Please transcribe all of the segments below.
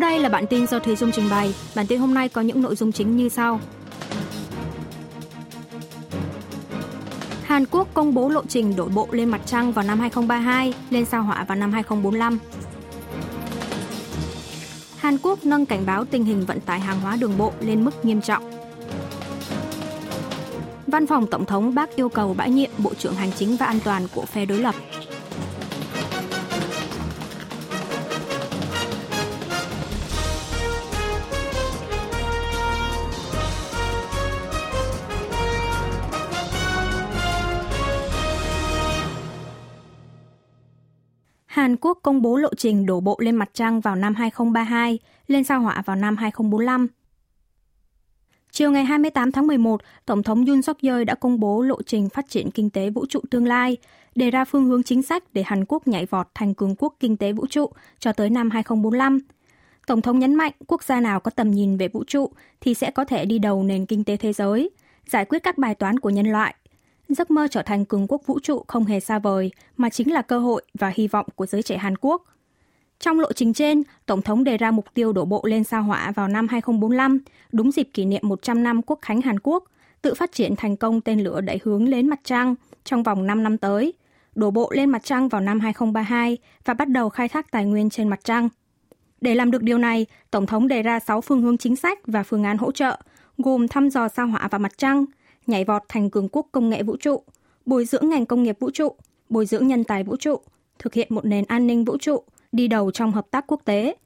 đây là bản tin do Thùy Dung trình bày. Bản tin hôm nay có những nội dung chính như sau. Hàn Quốc công bố lộ trình đổ bộ lên mặt trăng vào năm 2032, lên sao hỏa vào năm 2045. Hàn Quốc nâng cảnh báo tình hình vận tải hàng hóa đường bộ lên mức nghiêm trọng. Văn phòng Tổng thống bác yêu cầu bãi nhiệm Bộ trưởng Hành chính và An toàn của phe đối lập. Hàn Quốc công bố lộ trình đổ bộ lên mặt trăng vào năm 2032, lên sao hỏa vào năm 2045. Chiều ngày 28 tháng 11, Tổng thống Yoon suk yeol đã công bố lộ trình phát triển kinh tế vũ trụ tương lai, đề ra phương hướng chính sách để Hàn Quốc nhảy vọt thành cường quốc kinh tế vũ trụ cho tới năm 2045. Tổng thống nhấn mạnh quốc gia nào có tầm nhìn về vũ trụ thì sẽ có thể đi đầu nền kinh tế thế giới, giải quyết các bài toán của nhân loại Giấc mơ trở thành cường quốc vũ trụ không hề xa vời, mà chính là cơ hội và hy vọng của giới trẻ Hàn Quốc. Trong lộ trình trên, Tổng thống đề ra mục tiêu đổ bộ lên sao hỏa vào năm 2045, đúng dịp kỷ niệm 100 năm Quốc khánh Hàn Quốc, tự phát triển thành công tên lửa đẩy hướng lên mặt trăng trong vòng 5 năm tới, đổ bộ lên mặt trăng vào năm 2032 và bắt đầu khai thác tài nguyên trên mặt trăng. Để làm được điều này, Tổng thống đề ra 6 phương hướng chính sách và phương án hỗ trợ, gồm thăm dò sao hỏa và mặt trăng, nhảy vọt thành cường quốc công nghệ vũ trụ, bồi dưỡng ngành công nghiệp vũ trụ, bồi dưỡng nhân tài vũ trụ, thực hiện một nền an ninh vũ trụ, đi đầu trong hợp tác quốc tế.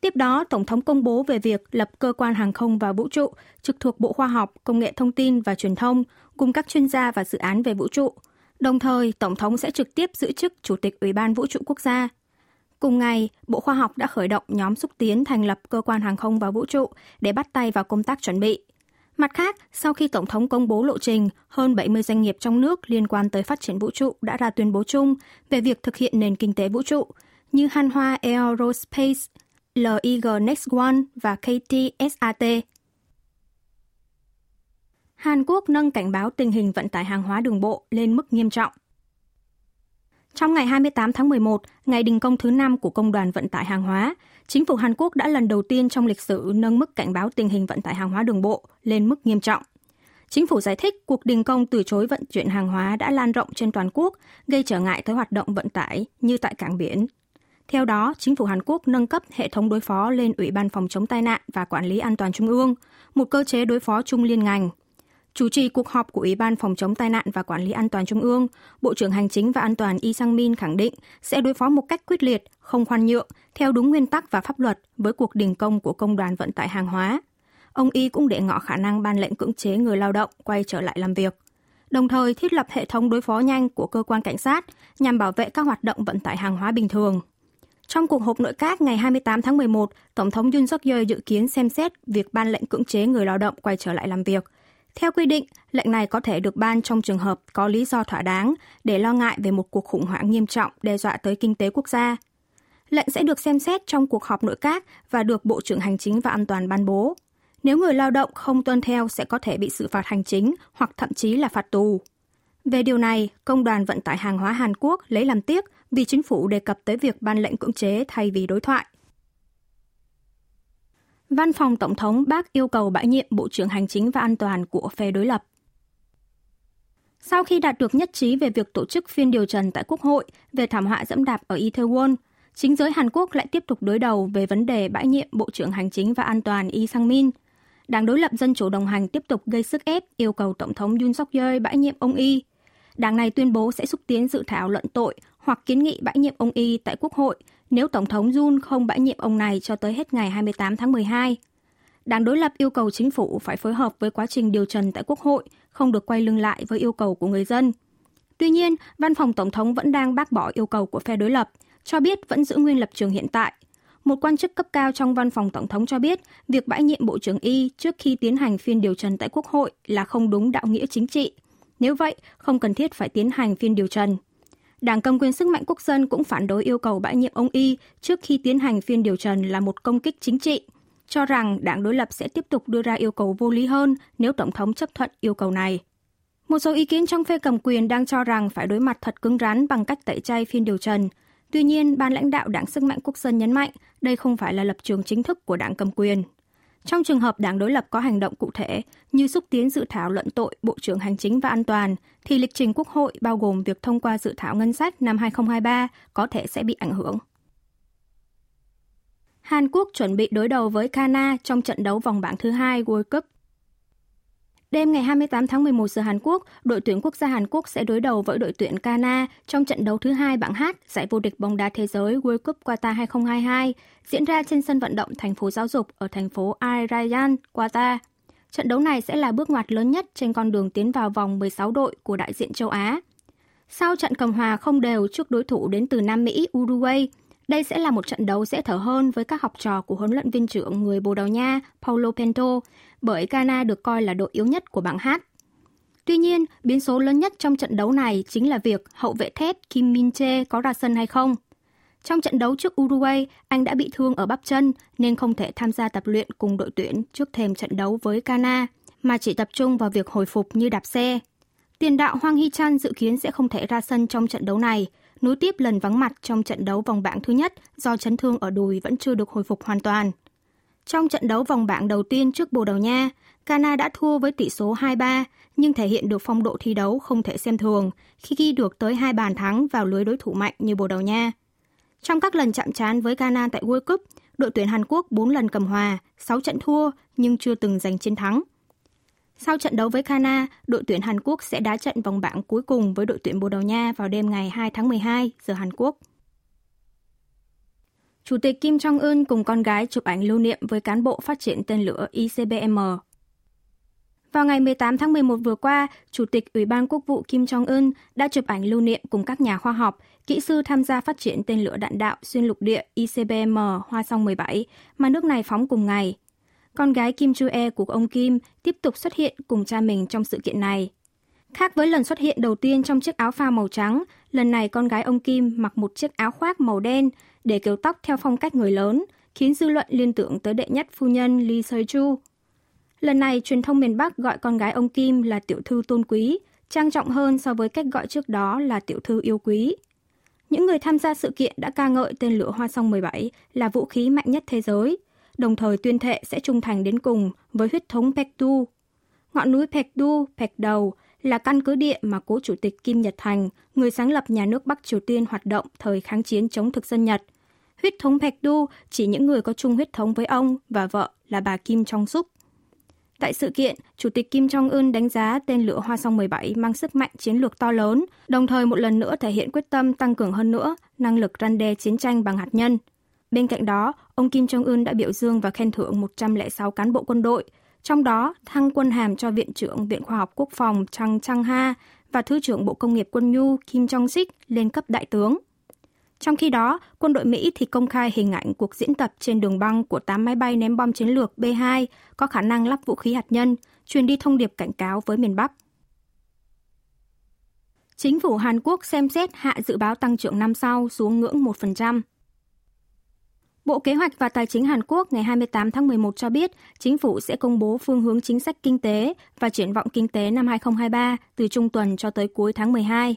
Tiếp đó, Tổng thống công bố về việc lập cơ quan hàng không và vũ trụ trực thuộc Bộ Khoa học, Công nghệ Thông tin và Truyền thông cùng các chuyên gia và dự án về vũ trụ. Đồng thời, Tổng thống sẽ trực tiếp giữ chức Chủ tịch Ủy ban Vũ trụ Quốc gia. Cùng ngày, Bộ Khoa học đã khởi động nhóm xúc tiến thành lập cơ quan hàng không và vũ trụ để bắt tay vào công tác chuẩn bị. Mặt khác, sau khi Tổng thống công bố lộ trình, hơn 70 doanh nghiệp trong nước liên quan tới phát triển vũ trụ đã ra tuyên bố chung về việc thực hiện nền kinh tế vũ trụ, như Hanwha Aerospace, LIG Next One và KTSAT. Hàn Quốc nâng cảnh báo tình hình vận tải hàng hóa đường bộ lên mức nghiêm trọng. Trong ngày 28 tháng 11, ngày đình công thứ 5 của Công đoàn Vận tải Hàng hóa, chính phủ Hàn Quốc đã lần đầu tiên trong lịch sử nâng mức cảnh báo tình hình vận tải hàng hóa đường bộ lên mức nghiêm trọng. Chính phủ giải thích cuộc đình công từ chối vận chuyển hàng hóa đã lan rộng trên toàn quốc, gây trở ngại tới hoạt động vận tải như tại cảng biển. Theo đó, chính phủ Hàn Quốc nâng cấp hệ thống đối phó lên Ủy ban phòng chống tai nạn và quản lý an toàn trung ương, một cơ chế đối phó chung liên ngành Chủ trì cuộc họp của Ủy ban Phòng chống tai nạn và Quản lý an toàn Trung ương, Bộ trưởng Hành chính và An toàn Y Sang Min khẳng định sẽ đối phó một cách quyết liệt, không khoan nhượng, theo đúng nguyên tắc và pháp luật với cuộc đình công của Công đoàn Vận tải Hàng hóa. Ông Y cũng để ngỏ khả năng ban lệnh cưỡng chế người lao động quay trở lại làm việc. Đồng thời thiết lập hệ thống đối phó nhanh của cơ quan cảnh sát nhằm bảo vệ các hoạt động vận tải hàng hóa bình thường. Trong cuộc họp nội các ngày 28 tháng 11, Tổng thống Yoon suk yeol dự kiến xem xét việc ban lệnh cưỡng chế người lao động quay trở lại làm việc – theo quy định, lệnh này có thể được ban trong trường hợp có lý do thỏa đáng để lo ngại về một cuộc khủng hoảng nghiêm trọng đe dọa tới kinh tế quốc gia. Lệnh sẽ được xem xét trong cuộc họp nội các và được Bộ trưởng Hành chính và An toàn ban bố. Nếu người lao động không tuân theo sẽ có thể bị xử phạt hành chính hoặc thậm chí là phạt tù. Về điều này, Công đoàn Vận tải Hàng hóa Hàn Quốc lấy làm tiếc vì chính phủ đề cập tới việc ban lệnh cưỡng chế thay vì đối thoại. Văn phòng Tổng thống bác yêu cầu bãi nhiệm Bộ trưởng Hành chính và An toàn của phe đối lập. Sau khi đạt được nhất trí về việc tổ chức phiên điều trần tại Quốc hội về thảm họa dẫm đạp ở Itaewon, chính giới Hàn Quốc lại tiếp tục đối đầu về vấn đề bãi nhiệm Bộ trưởng Hành chính và An toàn Lee Sang-min. Đảng đối lập Dân chủ đồng hành tiếp tục gây sức ép yêu cầu Tổng thống Yoon suk yeol bãi nhiệm ông Y. Đảng này tuyên bố sẽ xúc tiến dự thảo luận tội hoặc kiến nghị bãi nhiệm ông Y tại Quốc hội nếu Tổng thống Jun không bãi nhiệm ông này cho tới hết ngày 28 tháng 12. Đảng đối lập yêu cầu chính phủ phải phối hợp với quá trình điều trần tại Quốc hội, không được quay lưng lại với yêu cầu của người dân. Tuy nhiên, văn phòng Tổng thống vẫn đang bác bỏ yêu cầu của phe đối lập, cho biết vẫn giữ nguyên lập trường hiện tại. Một quan chức cấp cao trong văn phòng Tổng thống cho biết việc bãi nhiệm Bộ trưởng Y trước khi tiến hành phiên điều trần tại Quốc hội là không đúng đạo nghĩa chính trị. Nếu vậy, không cần thiết phải tiến hành phiên điều trần. Đảng cầm quyền sức mạnh quốc dân cũng phản đối yêu cầu bãi nhiệm ông Y trước khi tiến hành phiên điều trần là một công kích chính trị, cho rằng đảng đối lập sẽ tiếp tục đưa ra yêu cầu vô lý hơn nếu Tổng thống chấp thuận yêu cầu này. Một số ý kiến trong phe cầm quyền đang cho rằng phải đối mặt thật cứng rắn bằng cách tẩy chay phiên điều trần. Tuy nhiên, ban lãnh đạo Đảng Sức mạnh Quốc dân nhấn mạnh đây không phải là lập trường chính thức của đảng cầm quyền. Trong trường hợp đảng đối lập có hành động cụ thể như xúc tiến dự thảo luận tội Bộ trưởng Hành chính và An toàn, thì lịch trình Quốc hội bao gồm việc thông qua dự thảo ngân sách năm 2023 có thể sẽ bị ảnh hưởng. Hàn Quốc chuẩn bị đối đầu với Ghana trong trận đấu vòng bảng thứ hai World Cup. Đêm ngày 28 tháng 11 giờ Hàn Quốc, đội tuyển quốc gia Hàn Quốc sẽ đối đầu với đội tuyển Ghana trong trận đấu thứ hai bảng H giải vô địch bóng đá thế giới World Cup Qatar 2022 diễn ra trên sân vận động thành phố giáo dục ở thành phố Al Rayyan, Qatar. Trận đấu này sẽ là bước ngoặt lớn nhất trên con đường tiến vào vòng 16 đội của đại diện châu Á. Sau trận cầm hòa không đều trước đối thủ đến từ Nam Mỹ Uruguay, đây sẽ là một trận đấu dễ thở hơn với các học trò của huấn luyện viên trưởng người Bồ Đào Nha Paulo Pento, bởi Ghana được coi là đội yếu nhất của bảng H. Tuy nhiên, biến số lớn nhất trong trận đấu này chính là việc hậu vệ thép Kim Min Che có ra sân hay không. Trong trận đấu trước Uruguay, anh đã bị thương ở bắp chân nên không thể tham gia tập luyện cùng đội tuyển trước thềm trận đấu với Ghana, mà chỉ tập trung vào việc hồi phục như đạp xe. Tiền đạo Hoàng Hy Chan dự kiến sẽ không thể ra sân trong trận đấu này, nối tiếp lần vắng mặt trong trận đấu vòng bảng thứ nhất do chấn thương ở đùi vẫn chưa được hồi phục hoàn toàn. Trong trận đấu vòng bảng đầu tiên trước Bồ Đào Nha, Ghana đã thua với tỷ số 2-3, nhưng thể hiện được phong độ thi đấu không thể xem thường khi ghi được tới hai bàn thắng vào lưới đối thủ mạnh như Bồ Đào Nha. Trong các lần chạm trán với Ghana tại World Cup, đội tuyển Hàn Quốc 4 lần cầm hòa, 6 trận thua nhưng chưa từng giành chiến thắng. Sau trận đấu với Ghana, đội tuyển Hàn Quốc sẽ đá trận vòng bảng cuối cùng với đội tuyển Bồ Đào Nha vào đêm ngày 2 tháng 12 giờ Hàn Quốc. Chủ tịch Kim Jong-un cùng con gái chụp ảnh lưu niệm với cán bộ phát triển tên lửa ICBM. Vào ngày 18 tháng 11 vừa qua, Chủ tịch Ủy ban Quốc vụ Kim Jong-un đã chụp ảnh lưu niệm cùng các nhà khoa học, kỹ sư tham gia phát triển tên lửa đạn đạo xuyên lục địa ICBM Hoa Song 17 mà nước này phóng cùng ngày. Con gái Kim Ju-e của ông Kim tiếp tục xuất hiện cùng cha mình trong sự kiện này. Khác với lần xuất hiện đầu tiên trong chiếc áo phao màu trắng, lần này con gái ông Kim mặc một chiếc áo khoác màu đen để kiểu tóc theo phong cách người lớn, khiến dư luận liên tưởng tới đệ nhất phu nhân Lee Seo-ju. Lần này, truyền thông miền Bắc gọi con gái ông Kim là tiểu thư tôn quý, trang trọng hơn so với cách gọi trước đó là tiểu thư yêu quý. Những người tham gia sự kiện đã ca ngợi tên lửa Hoa Song 17 là vũ khí mạnh nhất thế giới, đồng thời tuyên thệ sẽ trung thành đến cùng với huyết thống Pektu. Ngọn núi Pektu, Pek Đầu, là căn cứ địa mà cố chủ tịch Kim Nhật Thành, người sáng lập nhà nước Bắc Triều Tiên hoạt động thời kháng chiến chống thực dân Nhật. Huyết thống Pektu chỉ những người có chung huyết thống với ông và vợ là bà Kim Jong-suk. Tại sự kiện, Chủ tịch Kim Jong-un đánh giá tên lửa Hoa Song 17 mang sức mạnh chiến lược to lớn, đồng thời một lần nữa thể hiện quyết tâm tăng cường hơn nữa năng lực răn đe chiến tranh bằng hạt nhân. Bên cạnh đó, ông Kim Jong-un đã biểu dương và khen thưởng 106 cán bộ quân đội, trong đó thăng quân hàm cho Viện trưởng Viện Khoa học Quốc phòng Chang Chang Ha và Thứ trưởng Bộ Công nghiệp Quân nhu Kim Jong-sik lên cấp đại tướng. Trong khi đó, quân đội Mỹ thì công khai hình ảnh cuộc diễn tập trên đường băng của 8 máy bay ném bom chiến lược B-2 có khả năng lắp vũ khí hạt nhân, truyền đi thông điệp cảnh cáo với miền Bắc. Chính phủ Hàn Quốc xem xét hạ dự báo tăng trưởng năm sau xuống ngưỡng 1%. Bộ Kế hoạch và Tài chính Hàn Quốc ngày 28 tháng 11 cho biết chính phủ sẽ công bố phương hướng chính sách kinh tế và triển vọng kinh tế năm 2023 từ trung tuần cho tới cuối tháng 12.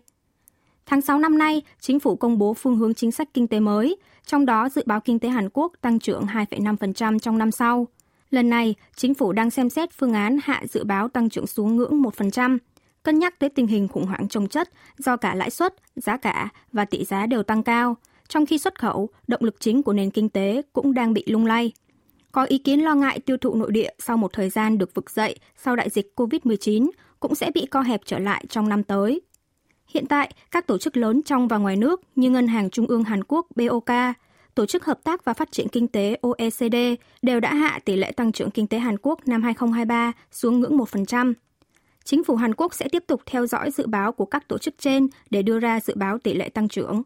Tháng 6 năm nay, chính phủ công bố phương hướng chính sách kinh tế mới, trong đó dự báo kinh tế Hàn Quốc tăng trưởng 2,5% trong năm sau. Lần này, chính phủ đang xem xét phương án hạ dự báo tăng trưởng xuống ngưỡng 1%, cân nhắc tới tình hình khủng hoảng trồng chất do cả lãi suất, giá cả và tỷ giá đều tăng cao, trong khi xuất khẩu, động lực chính của nền kinh tế cũng đang bị lung lay. Có ý kiến lo ngại tiêu thụ nội địa sau một thời gian được vực dậy sau đại dịch COVID-19 cũng sẽ bị co hẹp trở lại trong năm tới. Hiện tại, các tổ chức lớn trong và ngoài nước như Ngân hàng Trung ương Hàn Quốc BOK, Tổ chức Hợp tác và Phát triển Kinh tế OECD đều đã hạ tỷ lệ tăng trưởng kinh tế Hàn Quốc năm 2023 xuống ngưỡng 1%. Chính phủ Hàn Quốc sẽ tiếp tục theo dõi dự báo của các tổ chức trên để đưa ra dự báo tỷ lệ tăng trưởng.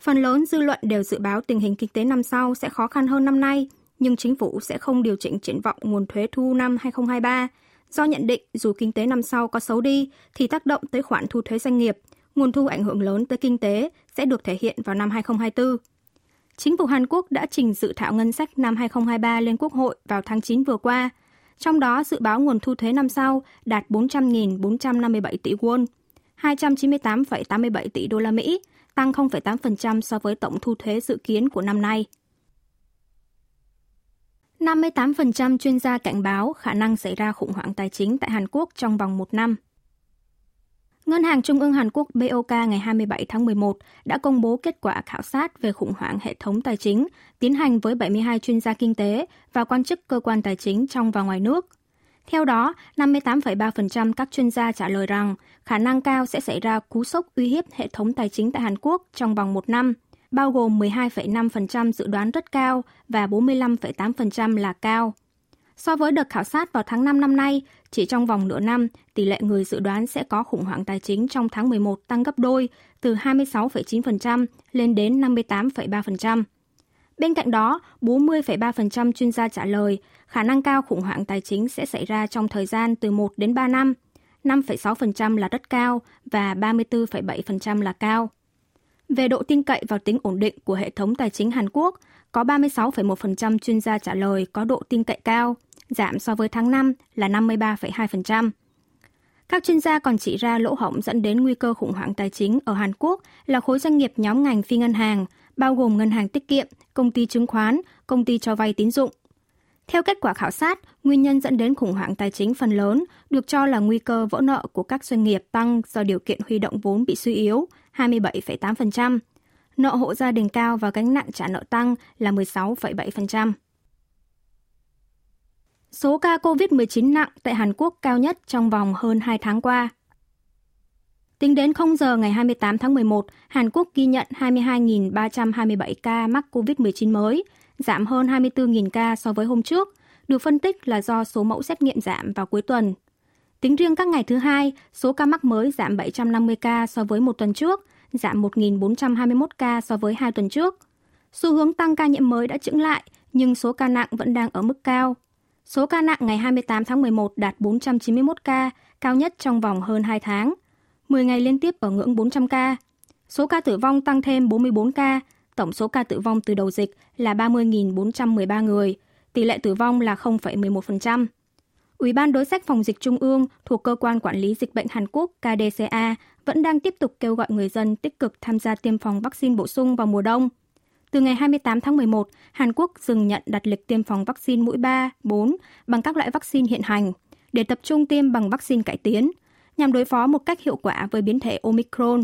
Phần lớn dư luận đều dự báo tình hình kinh tế năm sau sẽ khó khăn hơn năm nay, nhưng chính phủ sẽ không điều chỉnh triển vọng nguồn thuế thu năm 2023 do nhận định dù kinh tế năm sau có xấu đi thì tác động tới khoản thu thuế doanh nghiệp, nguồn thu ảnh hưởng lớn tới kinh tế sẽ được thể hiện vào năm 2024. Chính phủ Hàn Quốc đã trình dự thảo ngân sách năm 2023 lên Quốc hội vào tháng 9 vừa qua, trong đó dự báo nguồn thu thuế năm sau đạt 400.457 tỷ won, 298,87 tỷ đô la Mỹ, tăng 0,8% so với tổng thu thuế dự kiến của năm nay. 58% chuyên gia cảnh báo khả năng xảy ra khủng hoảng tài chính tại Hàn Quốc trong vòng một năm. Ngân hàng Trung ương Hàn Quốc BOK ngày 27 tháng 11 đã công bố kết quả khảo sát về khủng hoảng hệ thống tài chính tiến hành với 72 chuyên gia kinh tế và quan chức cơ quan tài chính trong và ngoài nước. Theo đó, 58,3% các chuyên gia trả lời rằng khả năng cao sẽ xảy ra cú sốc uy hiếp hệ thống tài chính tại Hàn Quốc trong vòng một năm, bao gồm 12,5% dự đoán rất cao và 45,8% là cao. So với đợt khảo sát vào tháng 5 năm nay, chỉ trong vòng nửa năm, tỷ lệ người dự đoán sẽ có khủng hoảng tài chính trong tháng 11 tăng gấp đôi, từ 26,9% lên đến 58,3%. Bên cạnh đó, 40,3% chuyên gia trả lời khả năng cao khủng hoảng tài chính sẽ xảy ra trong thời gian từ 1 đến 3 năm, 5,6% là rất cao và 34,7% là cao. Về độ tin cậy vào tính ổn định của hệ thống tài chính Hàn Quốc, có 36,1% chuyên gia trả lời có độ tin cậy cao, giảm so với tháng 5 là 53,2%. Các chuyên gia còn chỉ ra lỗ hổng dẫn đến nguy cơ khủng hoảng tài chính ở Hàn Quốc là khối doanh nghiệp nhóm ngành phi ngân hàng, bao gồm ngân hàng tiết kiệm, công ty chứng khoán, công ty cho vay tín dụng. Theo kết quả khảo sát, nguyên nhân dẫn đến khủng hoảng tài chính phần lớn được cho là nguy cơ vỡ nợ của các doanh nghiệp tăng do điều kiện huy động vốn bị suy yếu, 27,8%, nợ hộ gia đình cao và gánh nặng trả nợ tăng là 16,7%. Số ca COVID-19 nặng tại Hàn Quốc cao nhất trong vòng hơn 2 tháng qua. Tính đến 0 giờ ngày 28 tháng 11, Hàn Quốc ghi nhận 22.327 ca mắc COVID-19 mới, giảm hơn 24.000 ca so với hôm trước, được phân tích là do số mẫu xét nghiệm giảm vào cuối tuần. Tính riêng các ngày thứ hai, số ca mắc mới giảm 750 ca so với một tuần trước, giảm 1.421 ca so với hai tuần trước. Xu hướng tăng ca nhiễm mới đã chững lại, nhưng số ca nặng vẫn đang ở mức cao. Số ca nặng ngày 28 tháng 11 đạt 491 ca, cao nhất trong vòng hơn 2 tháng. 10 ngày liên tiếp ở ngưỡng 400 ca. Số ca tử vong tăng thêm 44 ca, tổng số ca tử vong từ đầu dịch là 30.413 người, tỷ lệ tử vong là 0,11%. Ủy ban đối sách phòng dịch trung ương thuộc cơ quan quản lý dịch bệnh Hàn Quốc KDCA vẫn đang tiếp tục kêu gọi người dân tích cực tham gia tiêm phòng vaccine bổ sung vào mùa đông. Từ ngày 28 tháng 11, Hàn Quốc dừng nhận đặt lịch tiêm phòng vaccine mũi 3, 4 bằng các loại vaccine hiện hành để tập trung tiêm bằng vaccine cải tiến, nhằm đối phó một cách hiệu quả với biến thể Omicron.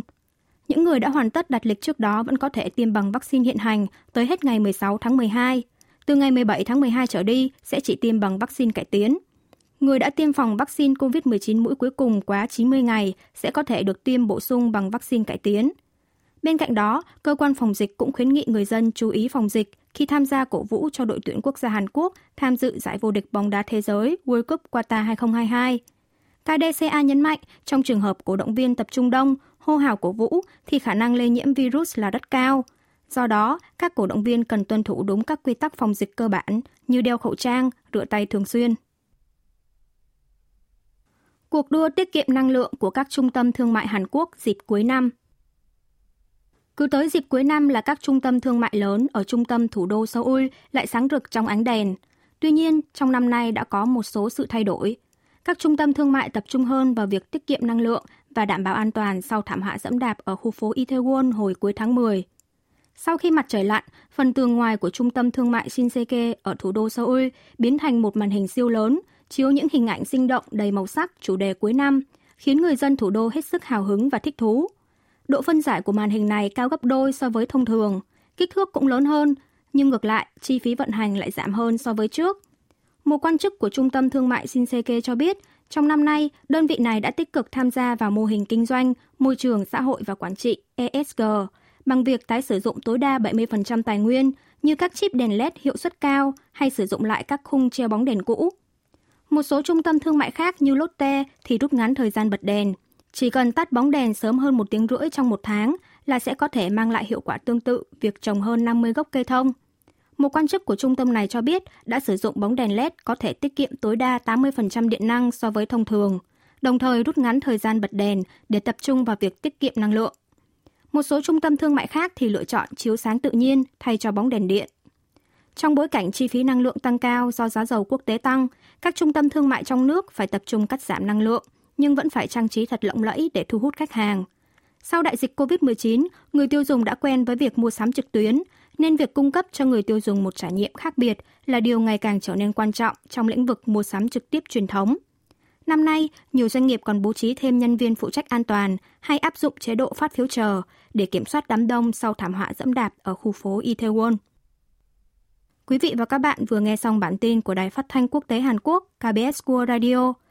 Những người đã hoàn tất đặt lịch trước đó vẫn có thể tiêm bằng vaccine hiện hành tới hết ngày 16 tháng 12. Từ ngày 17 tháng 12 trở đi sẽ chỉ tiêm bằng vaccine cải tiến. Người đã tiêm phòng vaccine COVID-19 mũi cuối cùng quá 90 ngày sẽ có thể được tiêm bổ sung bằng vaccine cải tiến. Bên cạnh đó, cơ quan phòng dịch cũng khuyến nghị người dân chú ý phòng dịch khi tham gia cổ vũ cho đội tuyển quốc gia Hàn Quốc tham dự giải vô địch bóng đá thế giới World Cup Qatar 2022. KDCA nhấn mạnh, trong trường hợp cổ động viên tập trung đông, hô hào cổ vũ thì khả năng lây nhiễm virus là rất cao. Do đó, các cổ động viên cần tuân thủ đúng các quy tắc phòng dịch cơ bản như đeo khẩu trang, rửa tay thường xuyên. Cuộc đua tiết kiệm năng lượng của các trung tâm thương mại Hàn Quốc dịp cuối năm cứ tới dịp cuối năm là các trung tâm thương mại lớn ở trung tâm thủ đô Seoul lại sáng rực trong ánh đèn. Tuy nhiên, trong năm nay đã có một số sự thay đổi. Các trung tâm thương mại tập trung hơn vào việc tiết kiệm năng lượng và đảm bảo an toàn sau thảm họa dẫm đạp ở khu phố Itaewon hồi cuối tháng 10. Sau khi mặt trời lặn, phần tường ngoài của trung tâm thương mại Shinseke ở thủ đô Seoul biến thành một màn hình siêu lớn, chiếu những hình ảnh sinh động đầy màu sắc chủ đề cuối năm, khiến người dân thủ đô hết sức hào hứng và thích thú. Độ phân giải của màn hình này cao gấp đôi so với thông thường, kích thước cũng lớn hơn, nhưng ngược lại, chi phí vận hành lại giảm hơn so với trước. Một quan chức của Trung tâm Thương mại Shinseke cho biết, trong năm nay, đơn vị này đã tích cực tham gia vào mô hình kinh doanh, môi trường xã hội và quản trị ESG bằng việc tái sử dụng tối đa 70% tài nguyên như các chip đèn LED hiệu suất cao hay sử dụng lại các khung treo bóng đèn cũ. Một số trung tâm thương mại khác như Lotte thì rút ngắn thời gian bật đèn, chỉ cần tắt bóng đèn sớm hơn một tiếng rưỡi trong một tháng là sẽ có thể mang lại hiệu quả tương tự việc trồng hơn 50 gốc cây thông. Một quan chức của trung tâm này cho biết đã sử dụng bóng đèn LED có thể tiết kiệm tối đa 80% điện năng so với thông thường, đồng thời rút ngắn thời gian bật đèn để tập trung vào việc tiết kiệm năng lượng. Một số trung tâm thương mại khác thì lựa chọn chiếu sáng tự nhiên thay cho bóng đèn điện. Trong bối cảnh chi phí năng lượng tăng cao do giá dầu quốc tế tăng, các trung tâm thương mại trong nước phải tập trung cắt giảm năng lượng, nhưng vẫn phải trang trí thật lộng lẫy để thu hút khách hàng. Sau đại dịch COVID-19, người tiêu dùng đã quen với việc mua sắm trực tuyến, nên việc cung cấp cho người tiêu dùng một trải nghiệm khác biệt là điều ngày càng trở nên quan trọng trong lĩnh vực mua sắm trực tiếp truyền thống. Năm nay, nhiều doanh nghiệp còn bố trí thêm nhân viên phụ trách an toàn hay áp dụng chế độ phát phiếu chờ để kiểm soát đám đông sau thảm họa dẫm đạp ở khu phố Itaewon. Quý vị và các bạn vừa nghe xong bản tin của Đài Phát thanh Quốc tế Hàn Quốc KBS World Radio –